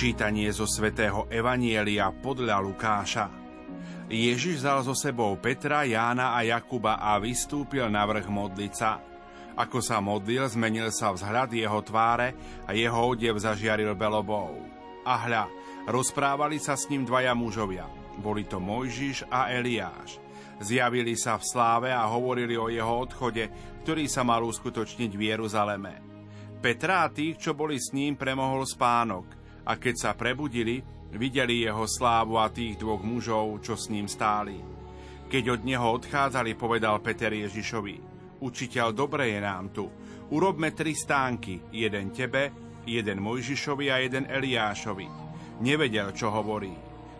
Čítanie zo svätého Evanielia podľa Lukáša. Ježiš vzal so sebou Petra, Jána a Jakuba a vystúpil na vrch modliť sa. Ako sa modlil, zmenil sa vzhľad jeho tváre a jeho odev zažiaril belobou. A hľa, rozprávali sa s ním dvaja mužovia. Boli to Mojžiš a Eliáš. Zjavili sa v sláve a hovorili o jeho odchode, ktorý sa mal uskutočniť v Jeruzaleme. Petra a tých, čo boli s ním, premohol spánok – a keď sa prebudili, videli jeho slávu a tých dvoch mužov, čo s ním stáli. Keď od neho odchádzali, povedal Peter Ježišovi, Učiteľ, dobre je nám tu. Urobme tri stánky, jeden tebe, jeden Mojžišovi a jeden Eliášovi. Nevedel, čo hovorí.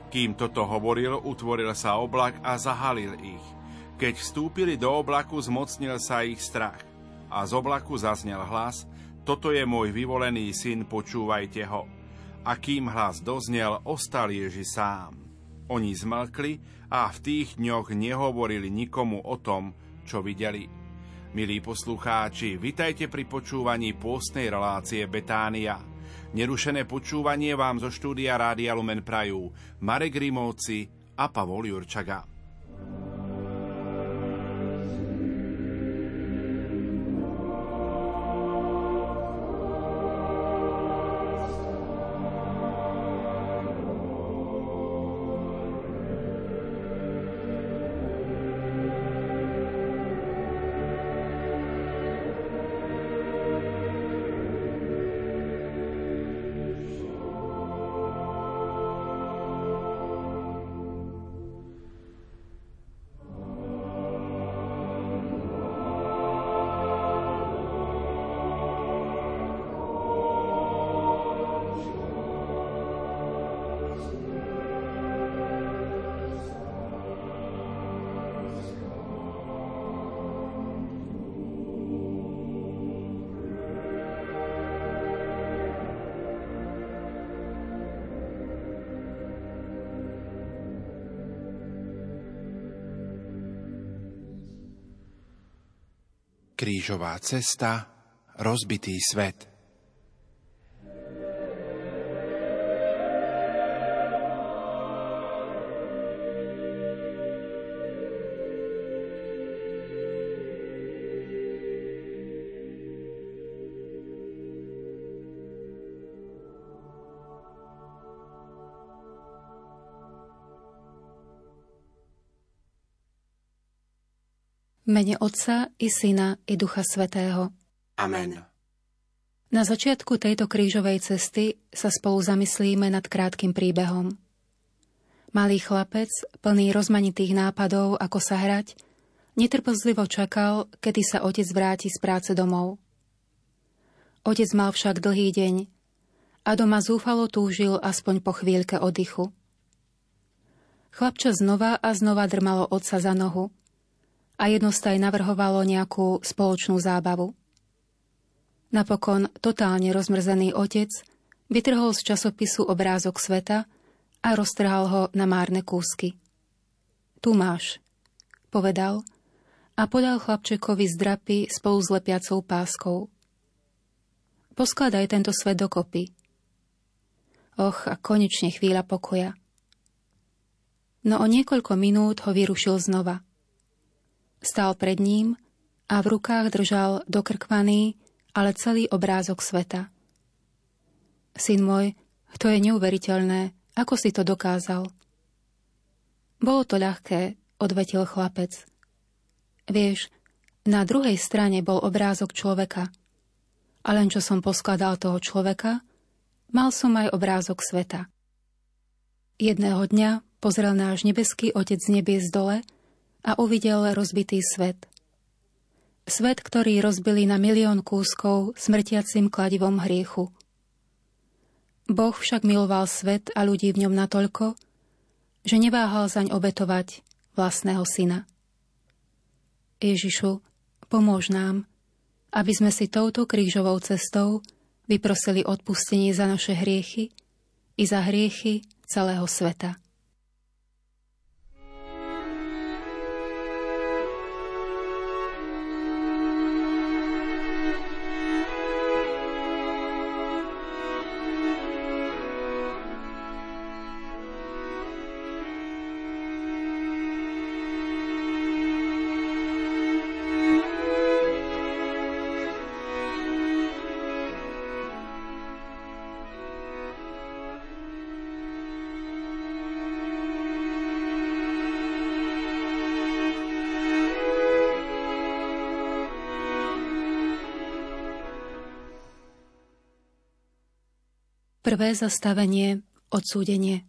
Kým toto hovoril, utvoril sa oblak a zahalil ich. Keď vstúpili do oblaku, zmocnil sa ich strach. A z oblaku zaznel hlas, toto je môj vyvolený syn, počúvajte ho. A kým hlas doznel, ostal Ježi sám. Oni zmlkli a v tých dňoch nehovorili nikomu o tom, čo videli. Milí poslucháči, vitajte pri počúvaní pôstnej relácie Betánia. Nerušené počúvanie vám zo štúdia Rádia Lumen Prajú Marek Rimovci a Pavol Jurčaga. Krížová cesta, rozbitý svet. Mene Otca i Syna i Ducha Svetého. Amen. Na začiatku tejto krížovej cesty sa spolu zamyslíme nad krátkým príbehom. Malý chlapec, plný rozmanitých nápadov, ako sa hrať, netrpezlivo čakal, kedy sa otec vráti z práce domov. Otec mal však dlhý deň a doma zúfalo túžil aspoň po chvíľke oddychu. Chlapča znova a znova drmalo otca za nohu – a jednostaj navrhovalo nejakú spoločnú zábavu. Napokon totálne rozmrzený otec vytrhol z časopisu obrázok sveta a roztrhal ho na márne kúsky. Tu máš, povedal a podal chlapčekovi z spolu s lepiacou páskou. Poskladaj tento svet dokopy. Och, a konečne chvíľa pokoja. No o niekoľko minút ho vyrušil znova – Stal pred ním a v rukách držal dokrkvaný, ale celý obrázok sveta. Syn môj, to je neuveriteľné, ako si to dokázal. Bolo to ľahké, odvetil chlapec. Vieš, na druhej strane bol obrázok človeka. A len čo som poskladal toho človeka, mal som aj obrázok sveta. Jedného dňa pozrel náš nebeský Otec z nebies dole a uvidel rozbitý svet. Svet, ktorý rozbili na milión kúskov smrtiacim kladivom hriechu. Boh však miloval svet a ľudí v ňom natoľko, že neváhal zaň obetovať vlastného syna. Ježišu, pomôž nám, aby sme si touto krížovou cestou vyprosili odpustenie za naše hriechy i za hriechy celého sveta. Prvé zastavenie odsúdenie.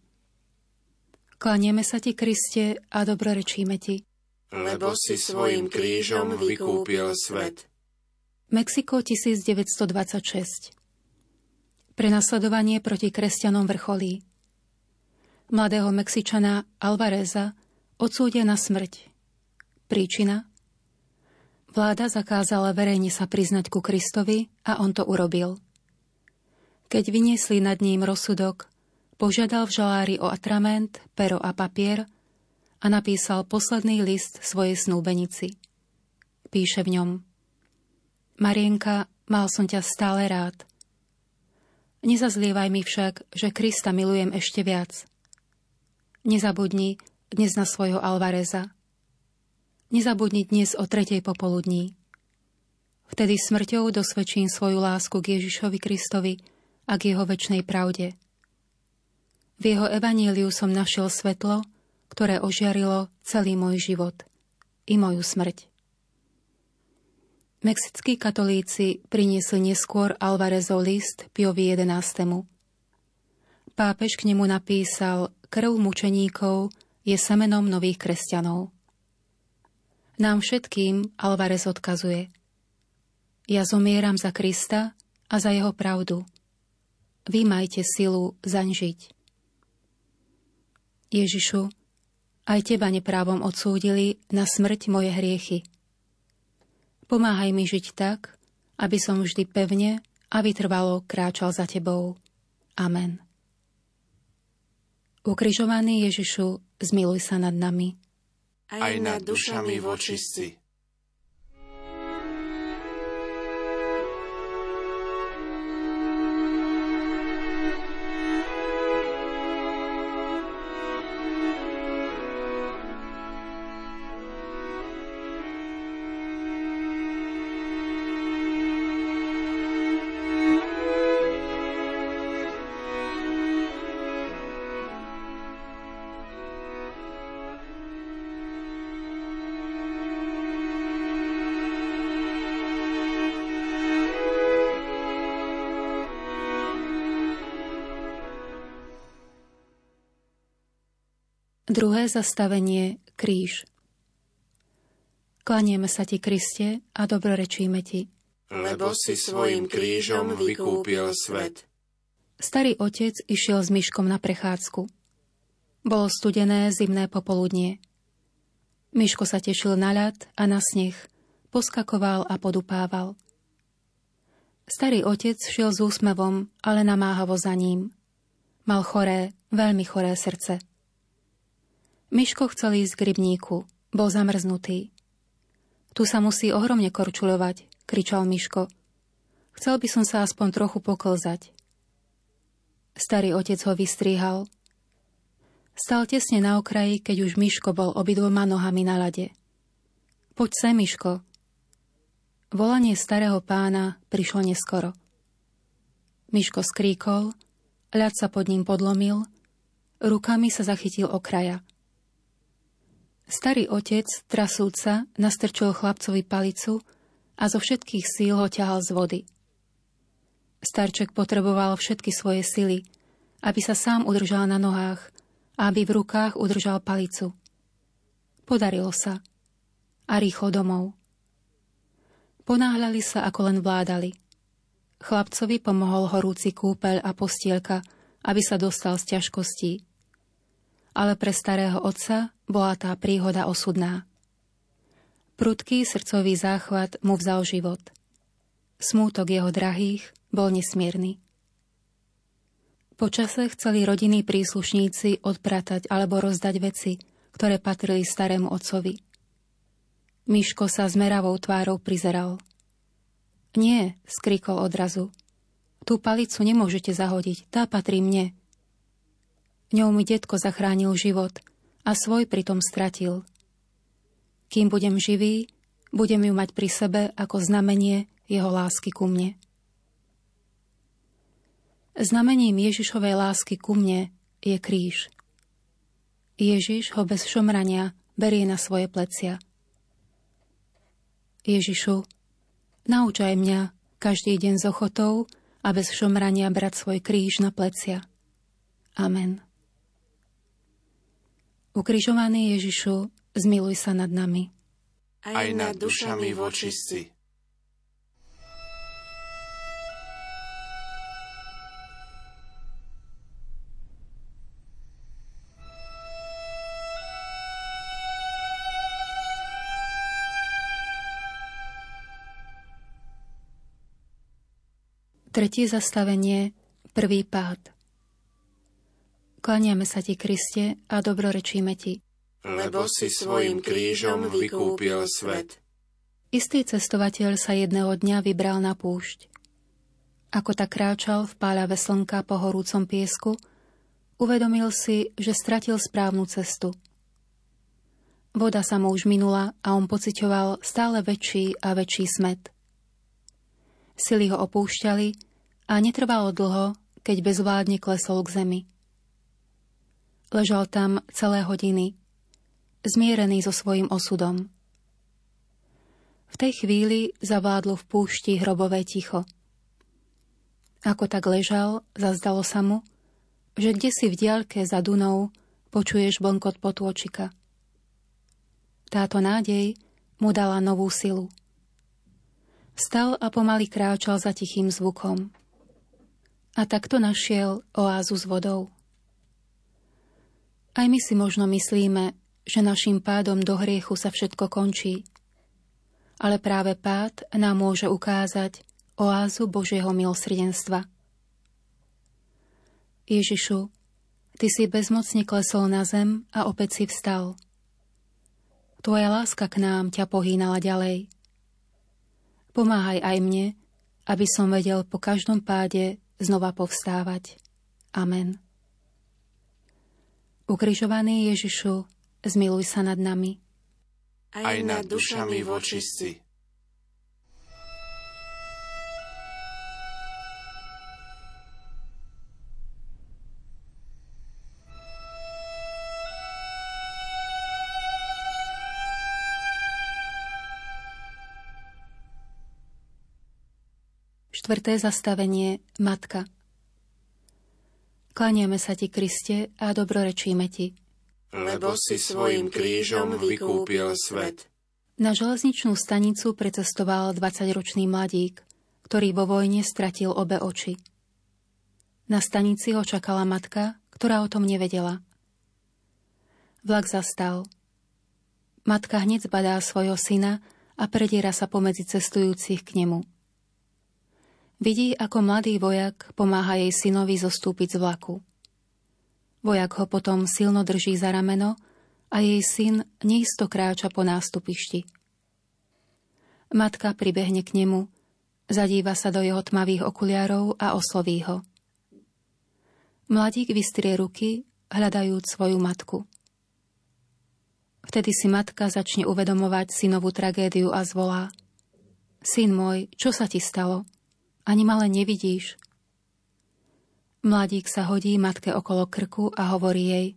Klanieme sa ti, Kriste, a dobrorečíme ti. Lebo si svojim krížom vykúpil svet. Mexiko 1926 Prenasledovanie proti kresťanom vrcholí. Mladého Mexičana Alvareza odsúdia na smrť. Príčina? Vláda zakázala verejne sa priznať ku Kristovi a on to urobil. Keď vyniesli nad ním rozsudok, požiadal v žalári o atrament, pero a papier a napísal posledný list svojej snúbenici. Píše v ňom Marienka, mal som ťa stále rád – Nezazlievaj mi však, že Krista milujem ešte viac. Nezabudni dnes na svojho Alvareza. Nezabudni dnes o tretej popoludní. Vtedy smrťou dosvedčím svoju lásku k Ježišovi Kristovi a k jeho väčšnej pravde. V jeho evaníliu som našiel svetlo, ktoré ožiarilo celý môj život i moju smrť. Mexickí katolíci priniesli neskôr Alvarezov list Piovi XI. Pápež k nemu napísal Krv mučeníkov je semenom nových kresťanov. Nám všetkým Alvarez odkazuje Ja zomieram za Krista a za jeho pravdu. Vy majte silu zaň žiť. Ježišu, aj teba neprávom odsúdili na smrť moje hriechy – Pomáhaj mi žiť tak, aby som vždy pevne a vytrvalo kráčal za Tebou. Amen. Ukrižovaný Ježišu, zmiluj sa nad nami. Aj nad dušami vočistí. Druhé zastavenie Kríž Klanieme sa ti, Kriste, a dobrorečíme ti. Lebo si svojim krížom vykúpil svet. Starý otec išiel s myškom na prechádzku. Bolo studené zimné popoludnie. Myško sa tešil na ľad a na sneh, poskakoval a podupával. Starý otec šiel s úsmevom, ale namáhavo za ním. Mal choré, veľmi choré srdce. Myško chcel ísť k rybníku. Bol zamrznutý. Tu sa musí ohromne korčuľovať, kričal Myško. Chcel by som sa aspoň trochu poklzať. Starý otec ho vystrihal. Stal tesne na okraji, keď už Myško bol obidvoma nohami na lade. Poď sem, Myško. Volanie starého pána prišlo neskoro. Myško skríkol, ľad sa pod ním podlomil, rukami sa zachytil okraja. Starý otec, trasúca, nastrčil chlapcovi palicu a zo všetkých síl ho ťahal z vody. Starček potreboval všetky svoje sily, aby sa sám udržal na nohách a aby v rukách udržal palicu. Podarilo sa. A rýchlo domov. Ponáhľali sa, ako len vládali. Chlapcovi pomohol horúci kúpeľ a postielka, aby sa dostal z ťažkostí ale pre starého otca bola tá príhoda osudná. Prudký srdcový záchvat mu vzal život. Smútok jeho drahých bol nesmierny. Počase chceli rodinní príslušníci odpratať alebo rozdať veci, ktoré patrili starému otcovi. Miško sa s meravou tvárou prizeral. Nie, skrikol odrazu. Tú palicu nemôžete zahodiť, tá patrí mne. Ňou mi detko zachránil život a svoj pritom stratil. Kým budem živý, budem ju mať pri sebe ako znamenie jeho lásky ku mne. Znamením Ježišovej lásky ku mne je kríž. Ježiš ho bez šomrania berie na svoje plecia. Ježišu, naučaj mňa každý deň s ochotou a bez šomrania brať svoj kríž na plecia. Amen. Ukrižovaný Ježišu, zmiluj sa nad nami. Aj nad dušami vočistí. Tretie zastavenie, prvý pád. Klaniame sa ti, Kriste, a dobrorečíme ti. Lebo si svojim krížom vykúpil svet. Istý cestovateľ sa jedného dňa vybral na púšť. Ako tak kráčal v páľave slnka po horúcom piesku, uvedomil si, že stratil správnu cestu. Voda sa mu už minula a on pocitoval stále väčší a väčší smet – Sily ho opúšťali a netrvalo dlho, keď bezvládne klesol k zemi. Ležal tam celé hodiny, zmierený so svojím osudom. V tej chvíli zavádlo v púšti hrobové ticho. Ako tak ležal, zazdalo sa mu, že kde si v diaľke za Dunou počuješ bonkot potôčika. Táto nádej mu dala novú silu – Stal a pomaly kráčal za tichým zvukom. A takto našiel oázu s vodou. Aj my si možno myslíme, že našim pádom do hriechu sa všetko končí. Ale práve pád nám môže ukázať oázu Božieho milosrdenstva. Ježišu, Ty si bezmocne klesol na zem a opäť si vstal. Tvoja láska k nám ťa pohýnala ďalej – Pomáhaj aj mne, aby som vedel po každom páde znova povstávať. Amen. Ukrižovaný Ježišu, zmiluj sa nad nami. Aj nad dušami vočistí. Štvrté zastavenie Matka Klaniame sa ti, Kriste, a dobrorečíme ti. Lebo si svojim krížom vykúpil svet. Na železničnú stanicu precestoval 20-ročný mladík, ktorý vo vojne stratil obe oči. Na stanici ho čakala matka, ktorá o tom nevedela. Vlak zastal. Matka hneď zbadá svojho syna a prediera sa pomedzi cestujúcich k nemu. Vidí, ako mladý vojak pomáha jej synovi zostúpiť z vlaku. Vojak ho potom silno drží za rameno a jej syn neisto kráča po nástupišti. Matka pribehne k nemu, zadíva sa do jeho tmavých okuliarov a osloví ho. Mladík vystrie ruky, hľadajúc svoju matku. Vtedy si matka začne uvedomovať synovú tragédiu a zvolá. Syn môj, čo sa ti stalo? Ani ma nevidíš. Mladík sa hodí matke okolo krku a hovorí jej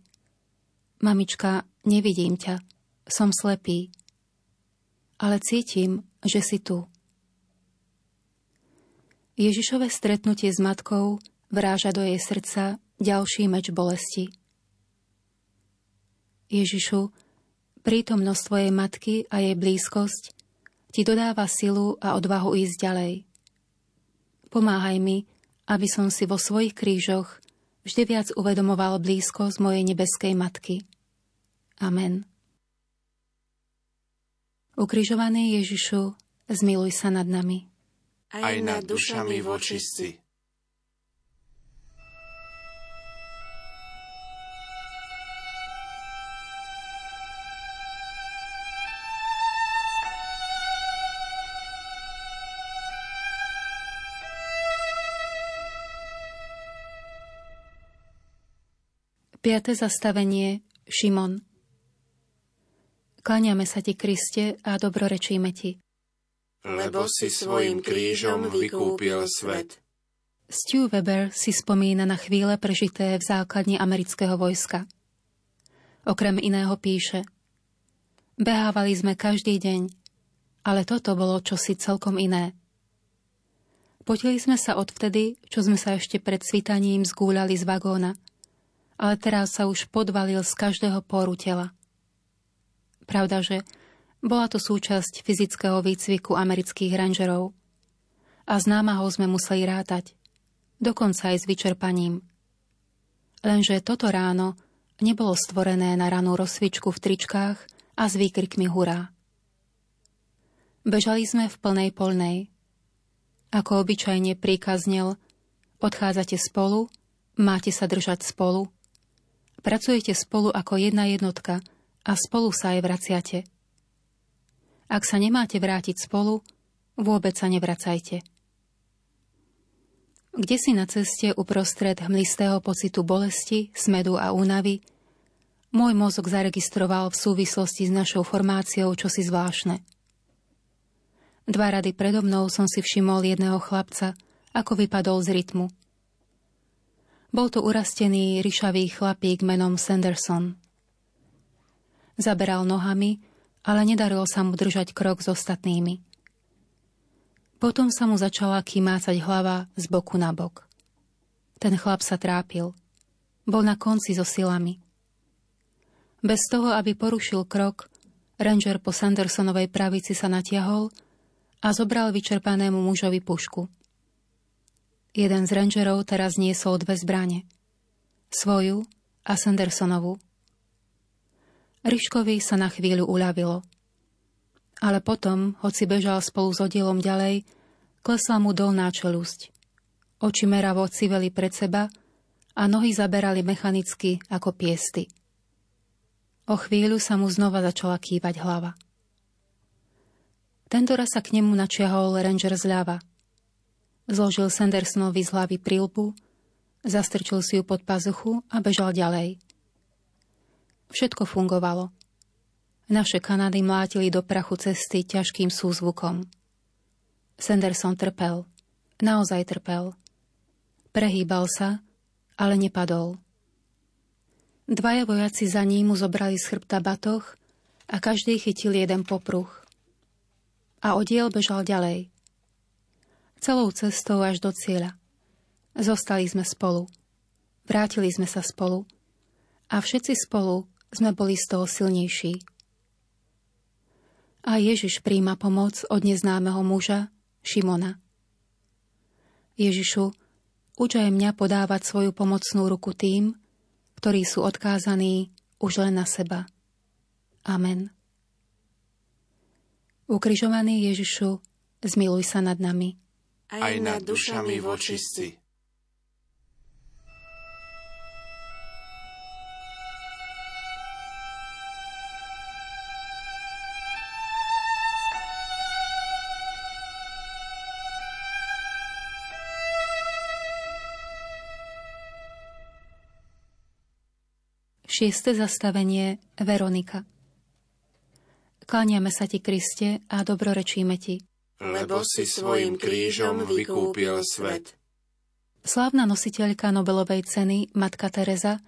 Mamička, nevidím ťa, som slepý, ale cítim, že si tu. Ježišové stretnutie s matkou vráža do jej srdca ďalší meč bolesti. Ježišu, prítomnosť tvojej matky a jej blízkosť ti dodáva silu a odvahu ísť ďalej – Pomáhaj mi, aby som si vo svojich krížoch vždy viac uvedomoval blízkosť mojej nebeskej matky. Amen. Ukrižovaný Ježišu, zmiluj sa nad nami. Aj nad dušami vočistí. 5. zastavenie Šimon Kláňame sa ti, Kriste, a dobrorečíme ti. Lebo si svojim krížom vykúpil svet. Stu Weber si spomína na chvíle prežité v základni amerického vojska. Okrem iného píše Behávali sme každý deň, ale toto bolo čosi celkom iné. Potili sme sa odvtedy, čo sme sa ešte pred svitaním zgúľali z vagóna, ale teraz sa už podvalil z každého poru tela. Pravda, že bola to súčasť fyzického výcviku amerických rangerov a s námahou sme museli rátať, dokonca aj s vyčerpaním. Lenže toto ráno nebolo stvorené na ranú rozsvičku v tričkách a s výkrikmi hurá. Bežali sme v plnej polnej – ako obyčajne príkaznel, odchádzate spolu, máte sa držať spolu, pracujete spolu ako jedna jednotka a spolu sa aj vraciate. Ak sa nemáte vrátiť spolu, vôbec sa nevracajte. Kde si na ceste uprostred hmlistého pocitu bolesti, smedu a únavy, môj mozog zaregistroval v súvislosti s našou formáciou čosi zvláštne – Dva rady predo mnou som si všimol jedného chlapca, ako vypadol z rytmu. Bol to urastený, ryšavý chlapík menom Sanderson. Zaberal nohami, ale nedarilo sa mu držať krok s ostatnými. Potom sa mu začala kymácať hlava z boku na bok. Ten chlap sa trápil. Bol na konci so silami. Bez toho, aby porušil krok, ranger po Sandersonovej pravici sa natiahol – a zobral vyčerpanému mužovi pušku. Jeden z rangerov teraz niesol dve zbrane. Svoju a Sandersonovú. Ryškovi sa na chvíľu uľavilo. Ale potom, hoci bežal spolu s oddielom ďalej, klesla mu dolná čelusť. Oči meravo civeli pred seba a nohy zaberali mechanicky ako piesty. O chvíľu sa mu znova začala kývať hlava. Tento raz sa k nemu načiahol ranger zľava. Zložil Sandersonovi z hlavy prílbu, zastrčil si ju pod pazuchu a bežal ďalej. Všetko fungovalo. Naše Kanady mlátili do prachu cesty ťažkým súzvukom. Sanderson trpel. Naozaj trpel. Prehýbal sa, ale nepadol. Dvaja vojaci za ním mu zobrali z chrbta batoh a každý chytil jeden popruh a odiel bežal ďalej. Celou cestou až do cieľa. Zostali sme spolu. Vrátili sme sa spolu. A všetci spolu sme boli z toho silnejší. A Ježiš príjma pomoc od neznámeho muža, Šimona. Ježišu, uč aj mňa podávať svoju pomocnú ruku tým, ktorí sú odkázaní už len na seba. Amen. Ukrižovaný Ježišu, zmiluj sa nad nami. Aj nad dušami vočistí. Šieste zastavenie Veronika. Kláňame sa ti, Kriste, a dobrorečíme ti. Lebo si svojim krížom vykúpil svet. Slávna nositeľka Nobelovej ceny, matka Teresa,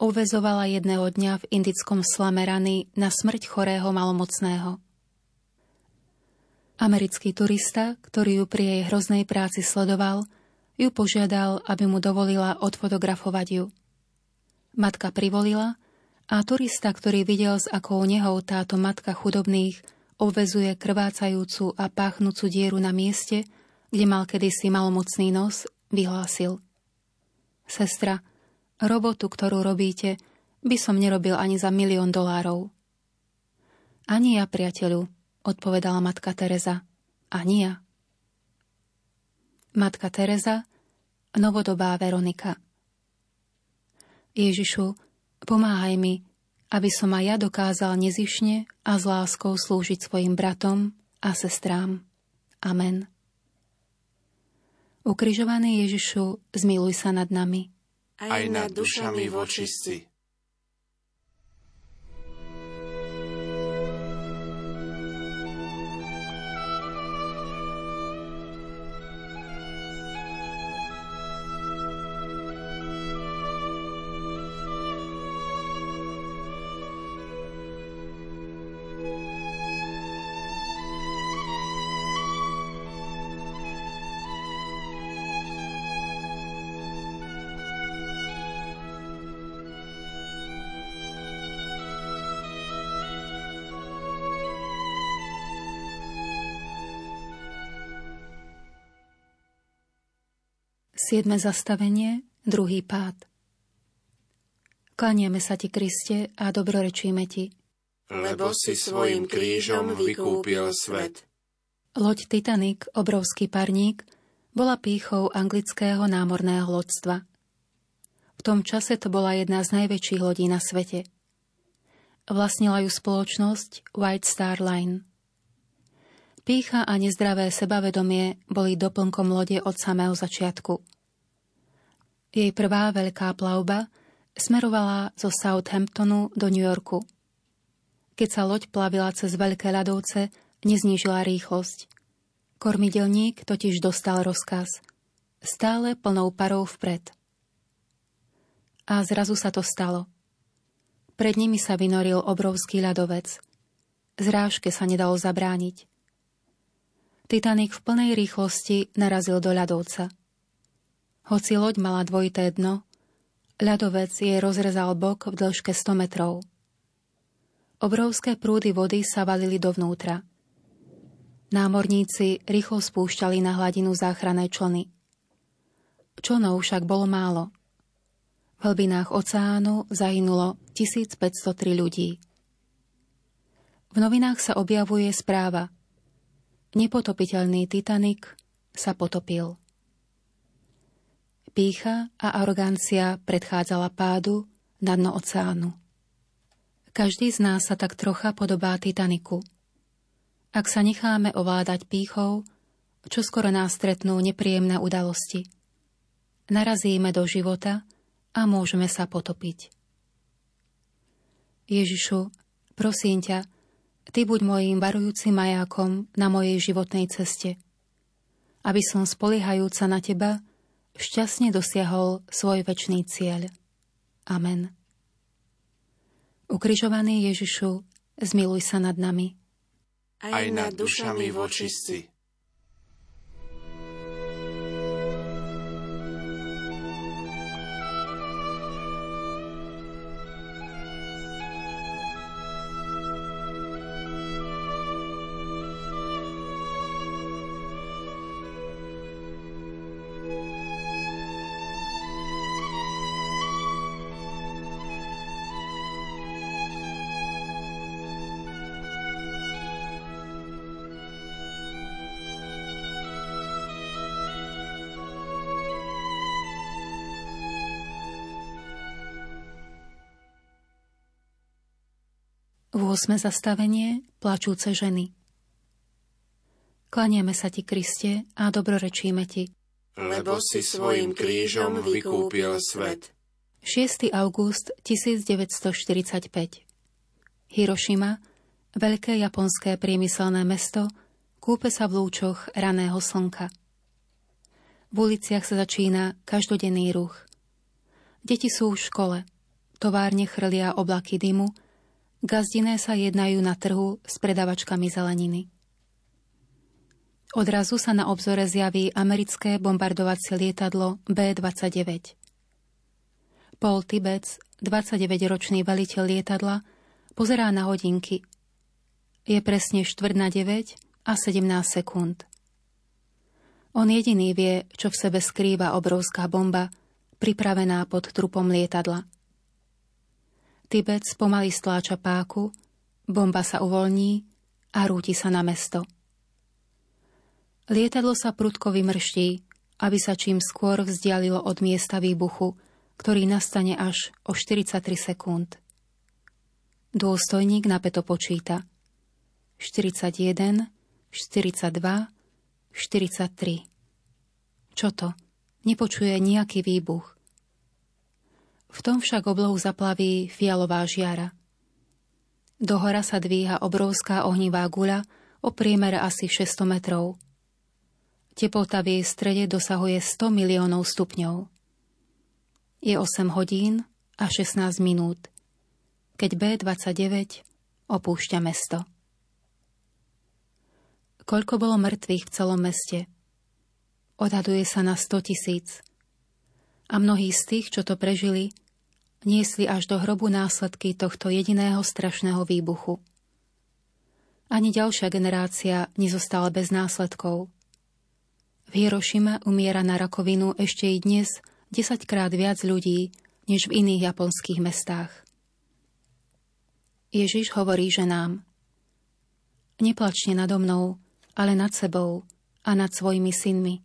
uvezovala jedného dňa v indickom slame rany na smrť chorého malomocného. Americký turista, ktorý ju pri jej hroznej práci sledoval, ju požiadal, aby mu dovolila odfotografovať ju. Matka privolila a turista, ktorý videl, s akou nehou táto matka chudobných obvezuje krvácajúcu a páchnúcu dieru na mieste, kde mal kedysi malomocný nos, vyhlásil. Sestra, robotu, ktorú robíte, by som nerobil ani za milión dolárov. Ani ja, priateľu, odpovedala matka Teresa. Ani ja. Matka Teresa, novodobá Veronika. Ježišu, Pomáhaj mi, aby som aj ja dokázal nezišne a s láskou slúžiť svojim bratom a sestrám. Amen. Ukrižovaný Ježišu, zmiluj sa nad nami. Aj nad dušami vočistí. Siedme zastavenie, druhý pád. Klaniame sa ti, Kriste, a dobrorečíme ti. Lebo si svojim krížom vykúpil svet. Loď Titanic, obrovský parník, bola pýchou anglického námorného lodstva. V tom čase to bola jedna z najväčších lodí na svete. Vlastnila ju spoločnosť White Star Line. Pícha a nezdravé sebavedomie boli doplnkom lode od samého začiatku. Jej prvá veľká plavba – smerovala zo Southamptonu do New Yorku. Keď sa loď plavila cez veľké ľadovce, neznížila rýchlosť. Kormidelník totiž dostal rozkaz. Stále plnou parou vpred. A zrazu sa to stalo. Pred nimi sa vynoril obrovský ľadovec. Zrážke sa nedalo zabrániť. Titanic v plnej rýchlosti narazil do ľadovca. Hoci loď mala dvojité dno, Ľadovec jej rozrezal bok v dĺžke 100 metrov. Obrovské prúdy vody sa valili dovnútra. Námorníci rýchlo spúšťali na hladinu záchranné člny. Člnov však bolo málo. V hlbinách oceánu zahynulo 1503 ľudí. V novinách sa objavuje správa. Nepotopiteľný Titanic sa potopil. Pícha a arogancia predchádzala pádu na dno oceánu. Každý z nás sa tak trocha podobá Titaniku. Ak sa necháme ovládať pýchou, čo skoro nás stretnú nepríjemné udalosti. Narazíme do života a môžeme sa potopiť. Ježišu, prosím ťa, Ty buď mojím varujúcim majákom na mojej životnej ceste, aby som spoliehajúca na Teba šťastne dosiahol svoj väčší cieľ. Amen. Ukrižovaný Ježišu, zmiluj sa nad nami. Aj nad dušami vočistí. 8. zastavenie plačúce ženy. Klaniame sa ti, Kriste, a dobrorečíme ti. Lebo si svojim krížom vykúpil svet. 6. august 1945 Hirošima, veľké japonské priemyselné mesto, kúpe sa v lúčoch raného slnka. V uliciach sa začína každodenný ruch. Deti sú v škole, továrne chrlia oblaky dymu, Gazdiné sa jednajú na trhu s predavačkami zeleniny. Odrazu sa na obzore zjaví americké bombardovacie lietadlo B-29. Paul Tibec, 29-ročný veliteľ lietadla, pozerá na hodinky. Je presne štvrt na 9 a 17 sekúnd. On jediný vie, čo v sebe skrýva obrovská bomba, pripravená pod trupom lietadla. Tibet pomaly stláča páku, bomba sa uvoľní a rúti sa na mesto. Lietadlo sa prudko vymrští, aby sa čím skôr vzdialilo od miesta výbuchu, ktorý nastane až o 43 sekúnd. Dôstojník napeto počíta. 41, 42, 43. Čo to? Nepočuje nejaký výbuch. V tom však oblohu zaplaví fialová žiara. Do hora sa dvíha obrovská ohnivá guľa o priemere asi 600 metrov. Teplota v jej strede dosahuje 100 miliónov stupňov. Je 8 hodín a 16 minút, keď B-29 opúšťa mesto. Koľko bolo mŕtvych v celom meste? Odhaduje sa na 100 tisíc a mnohí z tých, čo to prežili, niesli až do hrobu následky tohto jediného strašného výbuchu. Ani ďalšia generácia nezostala bez následkov. V Hirošima umiera na rakovinu ešte i dnes 10 krát viac ľudí, než v iných japonských mestách. Ježiš hovorí ženám, neplačte nado mnou, ale nad sebou a nad svojimi synmi,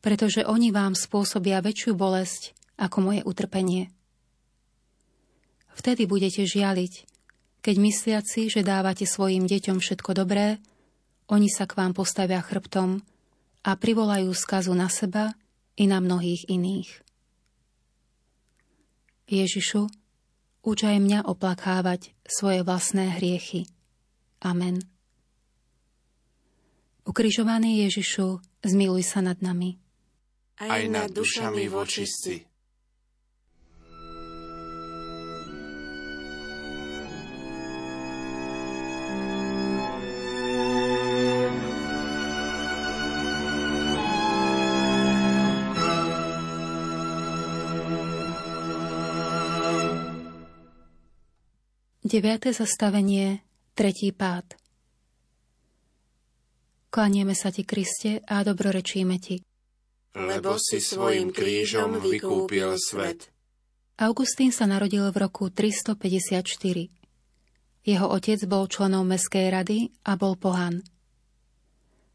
pretože oni vám spôsobia väčšiu bolesť ako moje utrpenie. Vtedy budete žialiť, keď mysliaci, že dávate svojim deťom všetko dobré, oni sa k vám postavia chrbtom a privolajú skazu na seba i na mnohých iných. Ježišu, uč aj mňa oplakávať svoje vlastné hriechy. Amen. Ukrižovaný Ježišu, zmiluj sa nad nami. Aj nad dušami vočistí. 9. zastavenie, tretí pád. Klanieme sa ti, Kriste, a dobrorečíme ti. Lebo si svojim krížom vykúpil svet. Augustín sa narodil v roku 354. Jeho otec bol členom Mestskej rady a bol pohan.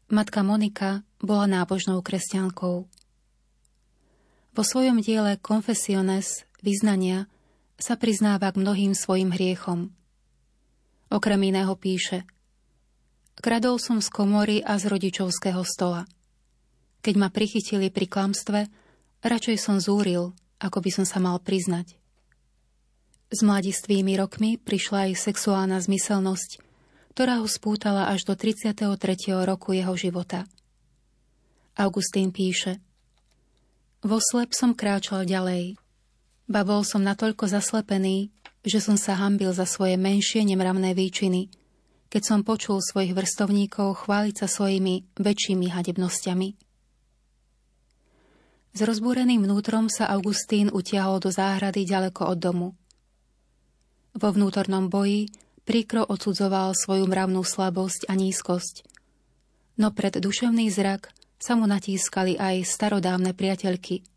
Matka Monika bola nábožnou kresťankou. Vo svojom diele Confessiones, vyznania, sa priznáva k mnohým svojim hriechom. Okrem iného píše Kradol som z komory a z rodičovského stola. Keď ma prichytili pri klamstve, radšej som zúril, ako by som sa mal priznať. S mladistvými rokmi prišla aj sexuálna zmyselnosť, ktorá ho spútala až do 33. roku jeho života. Augustín píše Vo slep som kráčal ďalej, Ba bol som natoľko zaslepený, že som sa hambil za svoje menšie nemravné výčiny, keď som počul svojich vrstovníkov chváliť sa svojimi väčšími hadebnosťami. S rozbúreným vnútrom sa Augustín utiahol do záhrady ďaleko od domu. Vo vnútornom boji príkro odsudzoval svoju mravnú slabosť a nízkosť, no pred duševný zrak sa mu natískali aj starodávne priateľky –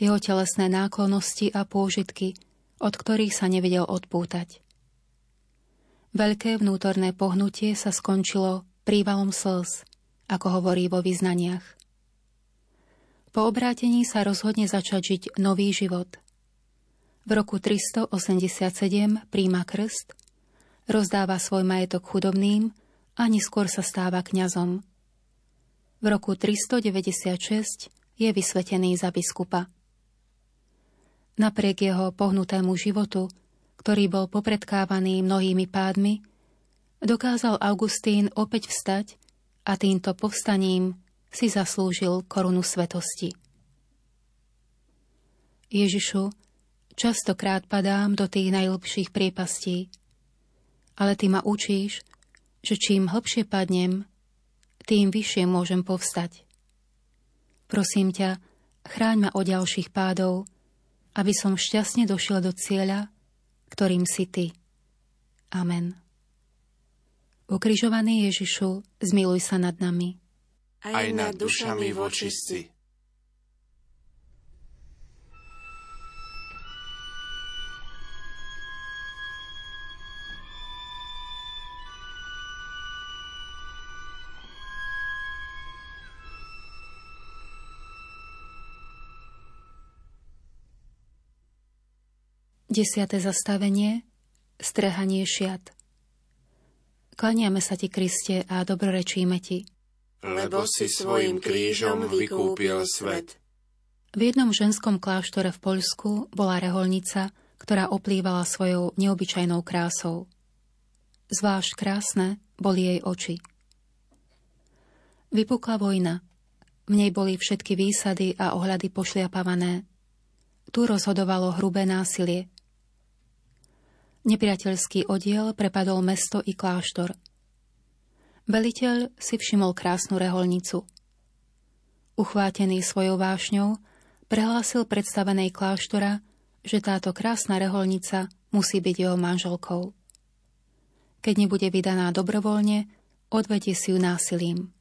jeho telesné náklonosti a pôžitky, od ktorých sa nevedel odpútať. Veľké vnútorné pohnutie sa skončilo prívalom slz, ako hovorí vo vyznaniach. Po obrátení sa rozhodne začať žiť nový život. V roku 387 príjma krst, rozdáva svoj majetok chudobným a neskôr sa stáva kňazom. V roku 396 je vysvetený za biskupa. Napriek jeho pohnutému životu, ktorý bol popredkávaný mnohými pádmi, dokázal Augustín opäť vstať a týmto povstaním si zaslúžil korunu svetosti. Ježišu, častokrát padám do tých najlepších priepastí, ale ty ma učíš, že čím hlbšie padnem, tým vyššie môžem povstať. Prosím ťa, chráň ma od ďalších pádov, aby som šťastne došiel do cieľa, ktorým si Ty. Amen. Ukrižovaný Ježišu, zmiluj sa nad nami. Aj nad dušami vočistí. Desiate zastavenie Strehanie šiat Klaniame sa ti, Kriste, a dobrorečíme ti. Lebo si svojim krížom vykúpil svet. V jednom ženskom kláštore v Poľsku bola reholnica, ktorá oplývala svojou neobyčajnou krásou. Zvlášť krásne boli jej oči. Vypukla vojna. V nej boli všetky výsady a ohľady pošliapavané. Tu rozhodovalo hrubé násilie – Nepriateľský odiel prepadol mesto i kláštor. Veliteľ si všimol krásnu reholnicu. Uchvátený svojou vášňou, prehlásil predstavenej kláštora, že táto krásna reholnica musí byť jeho manželkou. Keď nebude vydaná dobrovoľne, odvedie si ju násilím.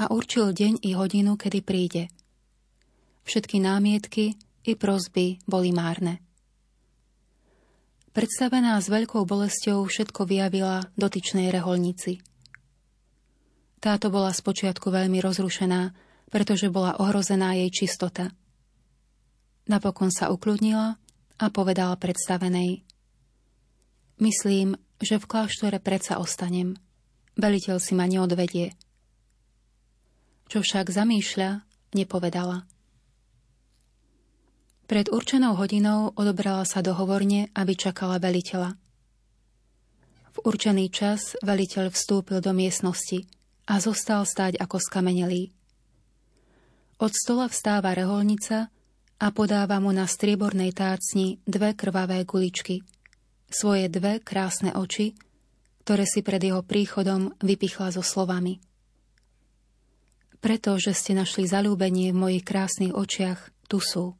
a určil deň i hodinu, kedy príde. Všetky námietky i prozby boli márne. Predstavená s veľkou bolesťou všetko vyjavila dotyčnej reholnici. Táto bola spočiatku veľmi rozrušená, pretože bola ohrozená jej čistota. Napokon sa ukľudnila a povedala predstavenej. Myslím, že v kláštore predsa ostanem. Veliteľ si ma neodvedie. Čo však zamýšľa, nepovedala. Pred určenou hodinou odobrala sa dohovorne, aby čakala veliteľa. V určený čas veliteľ vstúpil do miestnosti a zostal stáť ako skamenelý. Od stola vstáva reholnica a podáva mu na striebornej tácni dve krvavé guličky. Svoje dve krásne oči, ktoré si pred jeho príchodom vypichla so slovami. Preto, že ste našli zalúbenie v mojich krásnych očiach, tu sú.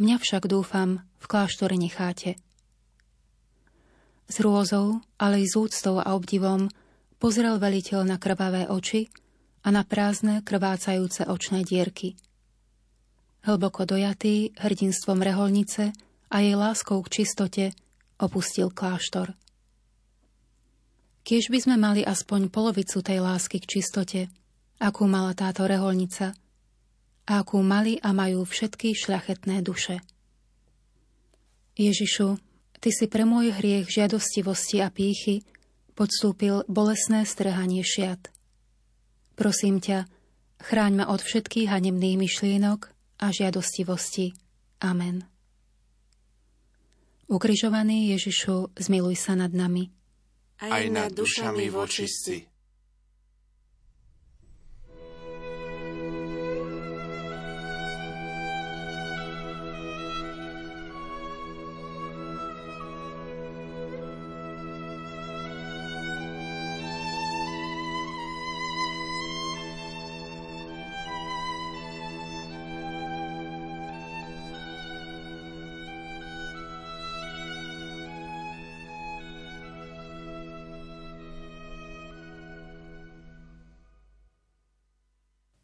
Mňa však, dúfam, v kláštore necháte. S rôzou, ale i s úctou a obdivom pozrel veliteľ na krvavé oči, a na prázdne, krvácajúce očné dierky. Hlboko dojatý hrdinstvom reholnice a jej láskou k čistote opustil kláštor. Kiež by sme mali aspoň polovicu tej lásky k čistote, akú mala táto reholnica a akú mali a majú všetky šľachetné duše. Ježišu, Ty si pre môj hriech žiadostivosti a pýchy podstúpil bolesné strhanie šiat – Prosím ťa, chráň ma od všetkých hanebných myšlienok a žiadostivosti. Amen. Ukrižovaný Ježišu, zmiluj sa nad nami. Aj nad dušami vočistí.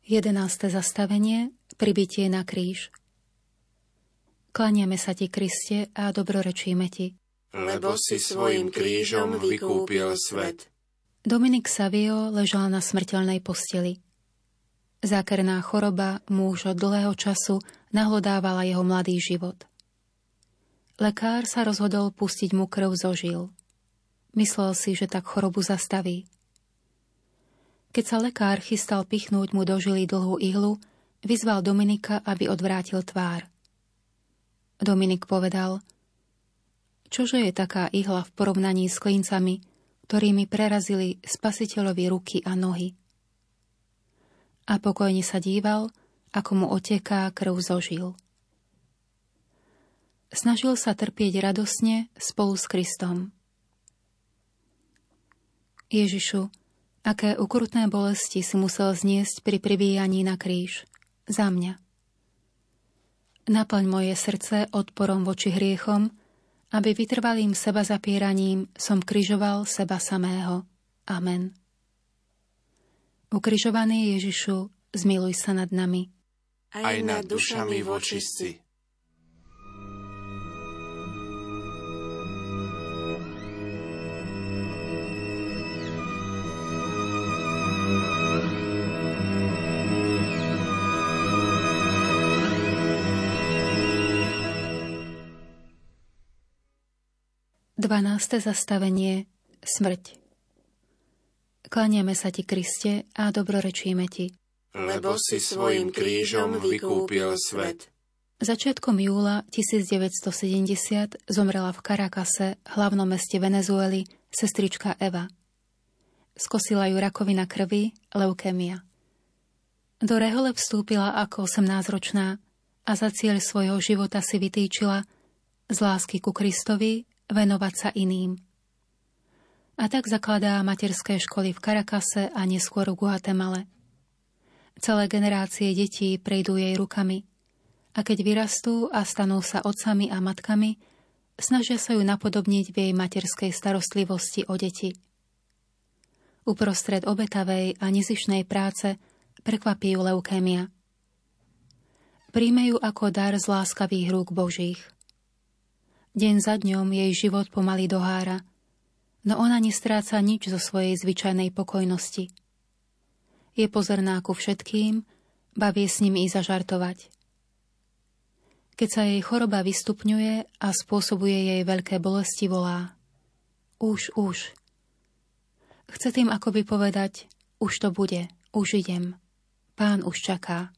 11. zastavenie Pribytie na kríž Klaniame sa ti, Kriste, a dobrorečíme ti. Lebo si svojim krížom vykúpil svet. Dominik Savio ležal na smrteľnej posteli. Zákerná choroba muž od dlhého času nahlodávala jeho mladý život. Lekár sa rozhodol pustiť mu krv zo žil. Myslel si, že tak chorobu zastaví. Keď sa lekár chystal pichnúť mu do žily dlhú ihlu, vyzval Dominika, aby odvrátil tvár. Dominik povedal, čože je taká ihla v porovnaní s klincami, ktorými prerazili spasiteľovi ruky a nohy. A pokojne sa díval, ako mu oteká krv zožil. Snažil sa trpieť radosne spolu s Kristom. Ježišu, Aké ukrutné bolesti si musel zniesť pri pribíjaní na kríž. Za mňa. Naplň moje srdce odporom voči hriechom, aby vytrvalým seba zapieraním som križoval seba samého. Amen. Ukrižovaný Ježišu, zmiluj sa nad nami. Aj nad dušami vočistí. 12. zastavenie Smrť Klaniame sa ti, Kriste, a dobrorečíme ti. Lebo si svojim krížom vykúpil svet. Začiatkom júla 1970 zomrela v Karakase, hlavnom meste Venezuely, sestrička Eva. Skosila ju rakovina krvi, leukemia. Do rehole vstúpila ako 18-ročná a za cieľ svojho života si vytýčila z lásky ku Kristovi venovať sa iným. A tak zakladá materské školy v Karakase a neskôr v Guatemale. Celé generácie detí prejdú jej rukami a keď vyrastú a stanú sa otcami a matkami, snažia sa ju napodobniť v jej materskej starostlivosti o deti. Uprostred obetavej a nezišnej práce prekvapí ju leukémia. Príjme ju ako dar z láskavých rúk Božích. Deň za dňom jej život pomaly dohára, no ona nestráca nič zo svojej zvyčajnej pokojnosti. Je pozorná ku všetkým, bavie s nimi i zažartovať. Keď sa jej choroba vystupňuje a spôsobuje jej veľké bolesti, volá Už, už. Chce tým akoby povedať Už to bude, už idem. Pán už čaká.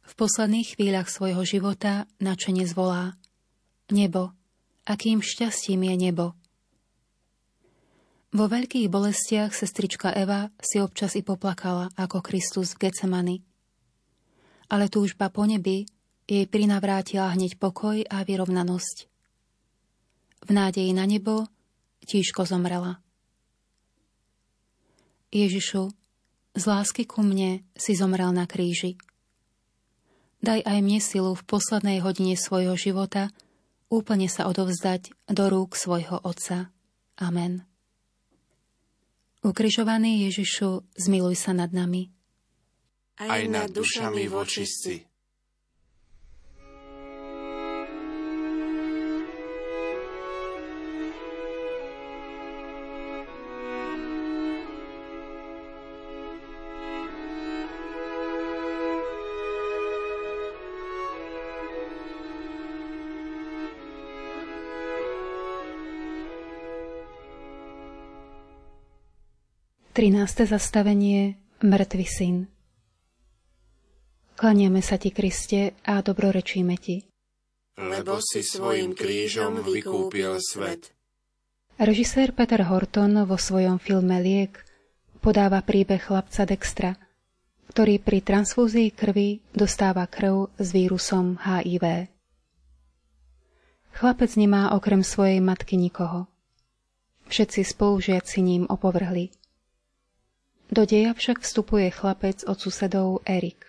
V posledných chvíľach svojho života načene zvolá Nebo, akým šťastím je nebo. Vo veľkých bolestiach sestrička Eva si občas i poplakala ako Kristus v Getsemani. Ale túžba po nebi jej prinavrátila hneď pokoj a vyrovnanosť. V nádeji na nebo tížko zomrela. Ježišu, z lásky ku mne si zomrel na kríži. Daj aj mne silu v poslednej hodine svojho života úplne sa odovzdať do rúk svojho Otca. Amen. Ukrižovaný Ježišu, zmiluj sa nad nami. Aj nad dušami vočistí. 13. zastavenie Mŕtvy syn Klaniame sa ti, Kriste, a dobrorečíme ti. Lebo si svojim krížom vykúpil svet. Režisér Peter Horton vo svojom filme Liek podáva príbeh chlapca Dextra, ktorý pri transfúzii krvi dostáva krv s vírusom HIV. Chlapec nemá okrem svojej matky nikoho. Všetci spolužiaci ním opovrhli – do deja však vstupuje chlapec od susedov Erik.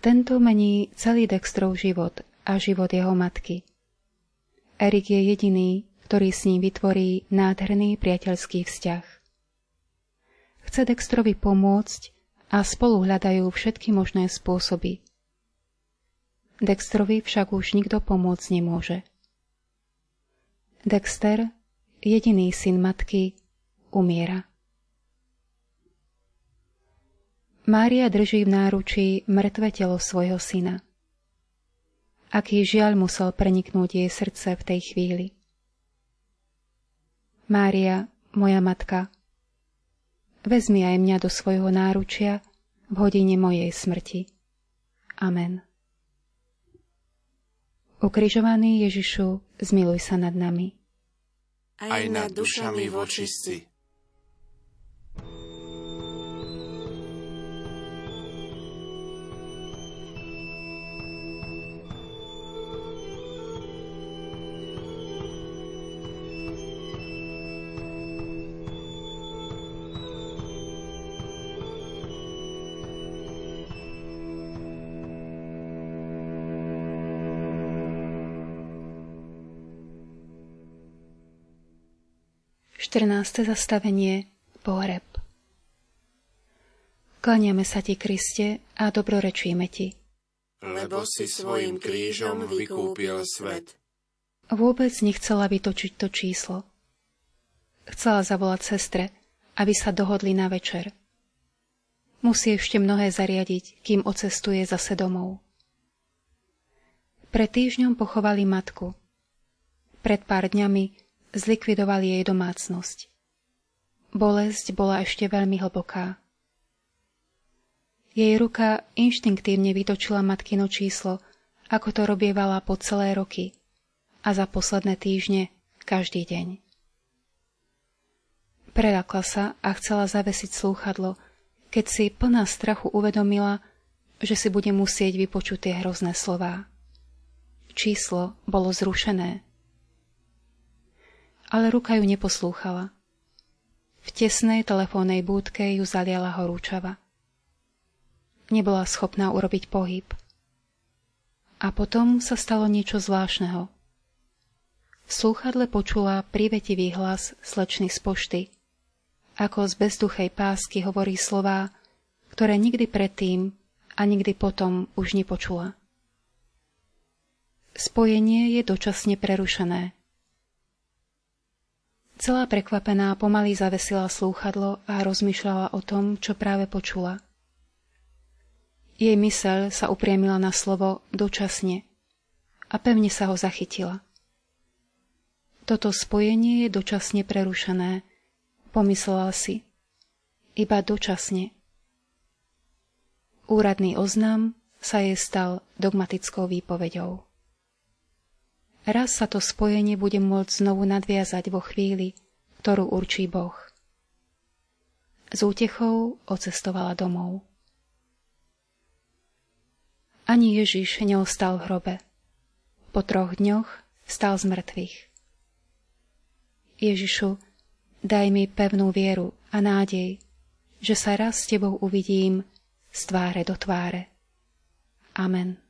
Tento mení celý Dextrov život a život jeho matky. Erik je jediný, ktorý s ním vytvorí nádherný priateľský vzťah. Chce Dextrovi pomôcť a spolu hľadajú všetky možné spôsoby. Dextrovi však už nikto pomôcť nemôže. Dexter, jediný syn matky, umiera. Mária drží v náručí mŕtve telo svojho syna. Aký žiaľ musel preniknúť jej srdce v tej chvíli. Mária, moja matka, vezmi aj mňa do svojho náručia v hodine mojej smrti. Amen. Ukrižovaný Ježišu, zmiluj sa nad nami. Aj nad dušami vočistí 14. zastavenie Pohreb Klaniame sa ti, Kriste, a dobrorečíme ti. Lebo si svojim krížom vykúpil svet. Vôbec nechcela vytočiť to číslo. Chcela zavolať sestre, aby sa dohodli na večer. Musí ešte mnohé zariadiť, kým ocestuje zase domov. Pred týždňom pochovali matku. Pred pár dňami zlikvidovali jej domácnosť. Bolesť bola ešte veľmi hlboká. Jej ruka inštinktívne vytočila matkino číslo, ako to robievala po celé roky a za posledné týždne každý deň. Prelakla sa a chcela zavesiť slúchadlo, keď si plná strachu uvedomila, že si bude musieť vypočuť tie hrozné slová. Číslo bolo zrušené ale ruka ju neposlúchala. V tesnej telefónnej búdke ju zaliala horúčava. Nebola schopná urobiť pohyb. A potom sa stalo niečo zvláštneho. V slúchadle počula privetivý hlas slečny z pošty. Ako z bezduchej pásky hovorí slová, ktoré nikdy predtým a nikdy potom už nepočula. Spojenie je dočasne prerušené. Celá prekvapená pomaly zavesila slúchadlo a rozmýšľala o tom, čo práve počula. Jej myseľ sa upriemila na slovo dočasne a pevne sa ho zachytila. Toto spojenie je dočasne prerušené, pomyslela si. Iba dočasne. Úradný oznam sa jej stal dogmatickou výpovedou. Raz sa to spojenie bude môcť znovu nadviazať vo chvíli, ktorú určí Boh. S útechou ocestovala domov. Ani Ježiš neostal v hrobe. Po troch dňoch stal z mŕtvych. Ježišu, daj mi pevnú vieru a nádej, že sa raz s Tebou uvidím z tváre do tváre. Amen.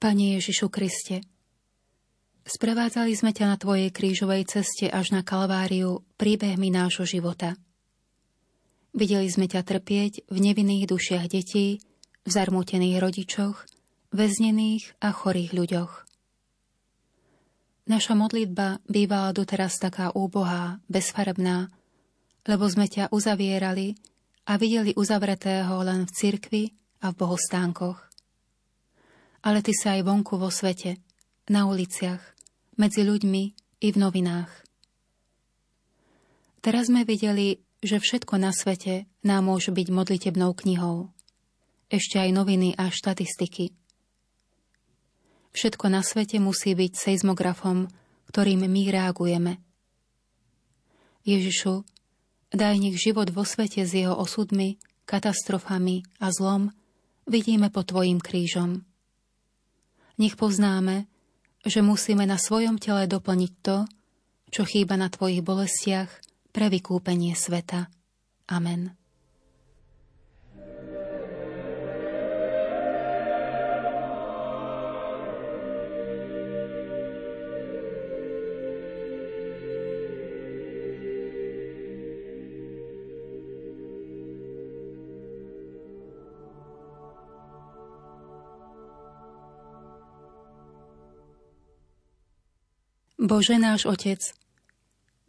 Pane Ježišu Kriste, sprevádzali sme ťa na Tvojej krížovej ceste až na Kalváriu príbehmi nášho života. Videli sme ťa trpieť v nevinných dušiach detí, v zarmútených rodičoch, väznených a chorých ľuďoch. Naša modlitba bývala doteraz taká úbohá, bezfarebná, lebo sme ťa uzavierali a videli uzavretého len v cirkvi a v bohostánkoch ale ty sa aj vonku vo svete, na uliciach, medzi ľuďmi i v novinách. Teraz sme videli, že všetko na svete nám môže byť modlitebnou knihou. Ešte aj noviny a štatistiky. Všetko na svete musí byť seizmografom, ktorým my reagujeme. Ježišu, daj nech život vo svete s jeho osudmi, katastrofami a zlom vidíme pod Tvojim krížom. Nech poznáme, že musíme na svojom tele doplniť to, čo chýba na Tvojich bolestiach pre vykúpenie sveta. Amen. Bože náš Otec,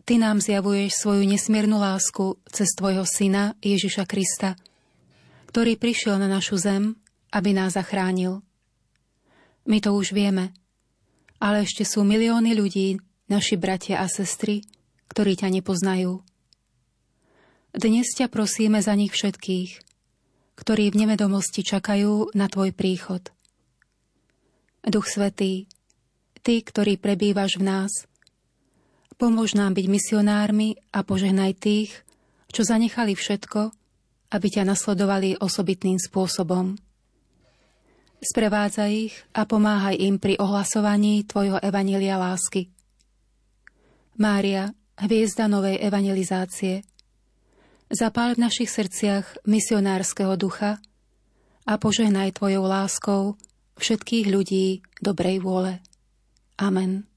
Ty nám zjavuješ svoju nesmiernu lásku cez Tvojho Syna Ježiša Krista, ktorý prišiel na našu zem, aby nás zachránil. My to už vieme, ale ešte sú milióny ľudí, naši bratia a sestry, ktorí ťa nepoznajú. Dnes ťa prosíme za nich všetkých, ktorí v nevedomosti čakajú na Tvoj príchod. Duch Svetý, Ty, ktorý prebývaš v nás. Pomôž nám byť misionármi a požehnaj tých, čo zanechali všetko, aby ťa nasledovali osobitným spôsobom. Sprevádza ich a pomáhaj im pri ohlasovaní Tvojho evanelia lásky. Mária, hviezda novej evangelizácie, zapál v našich srdciach misionárskeho ducha a požehnaj Tvojou láskou všetkých ľudí dobrej vôle. Amen.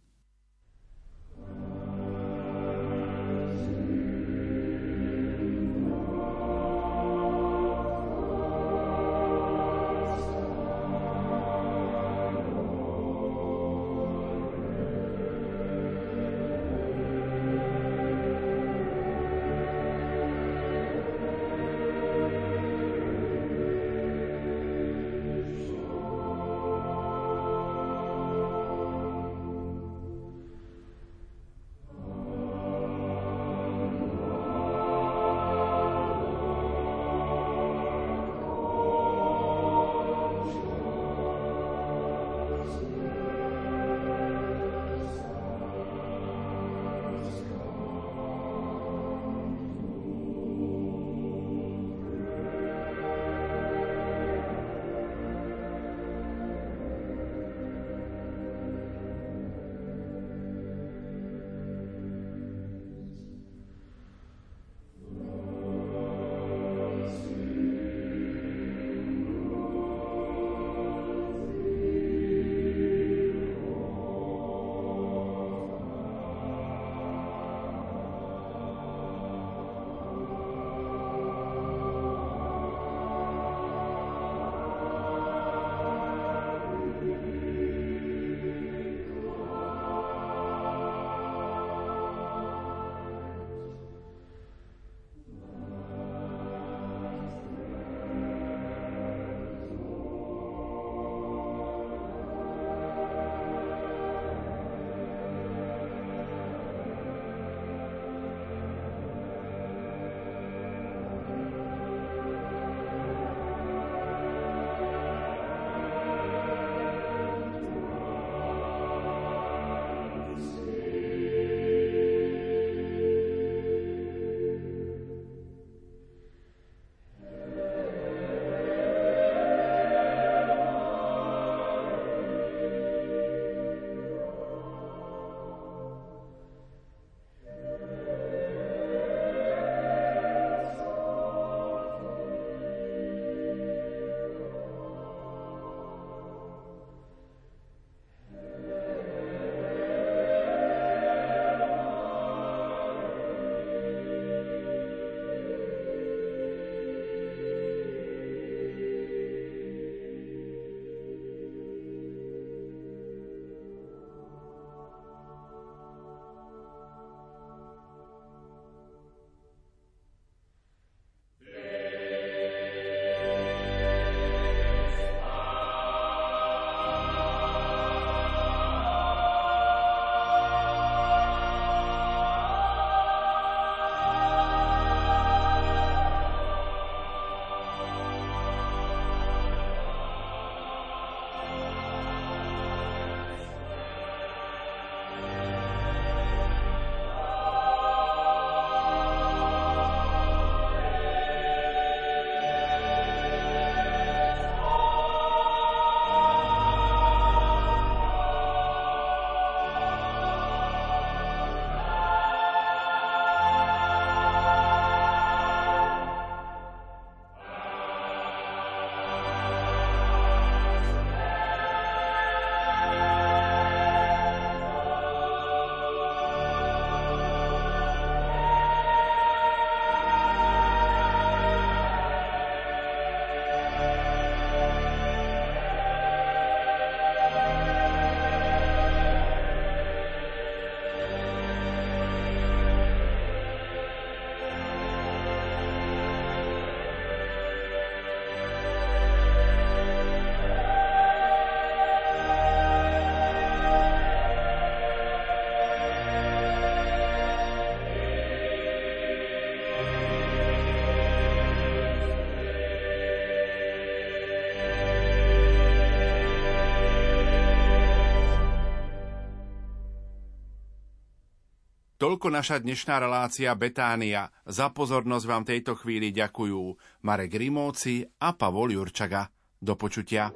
Toľko naša dnešná relácia Betánia. Za pozornosť vám tejto chvíli ďakujú Marek Rimóci a Pavol Jurčaga. Do počutia.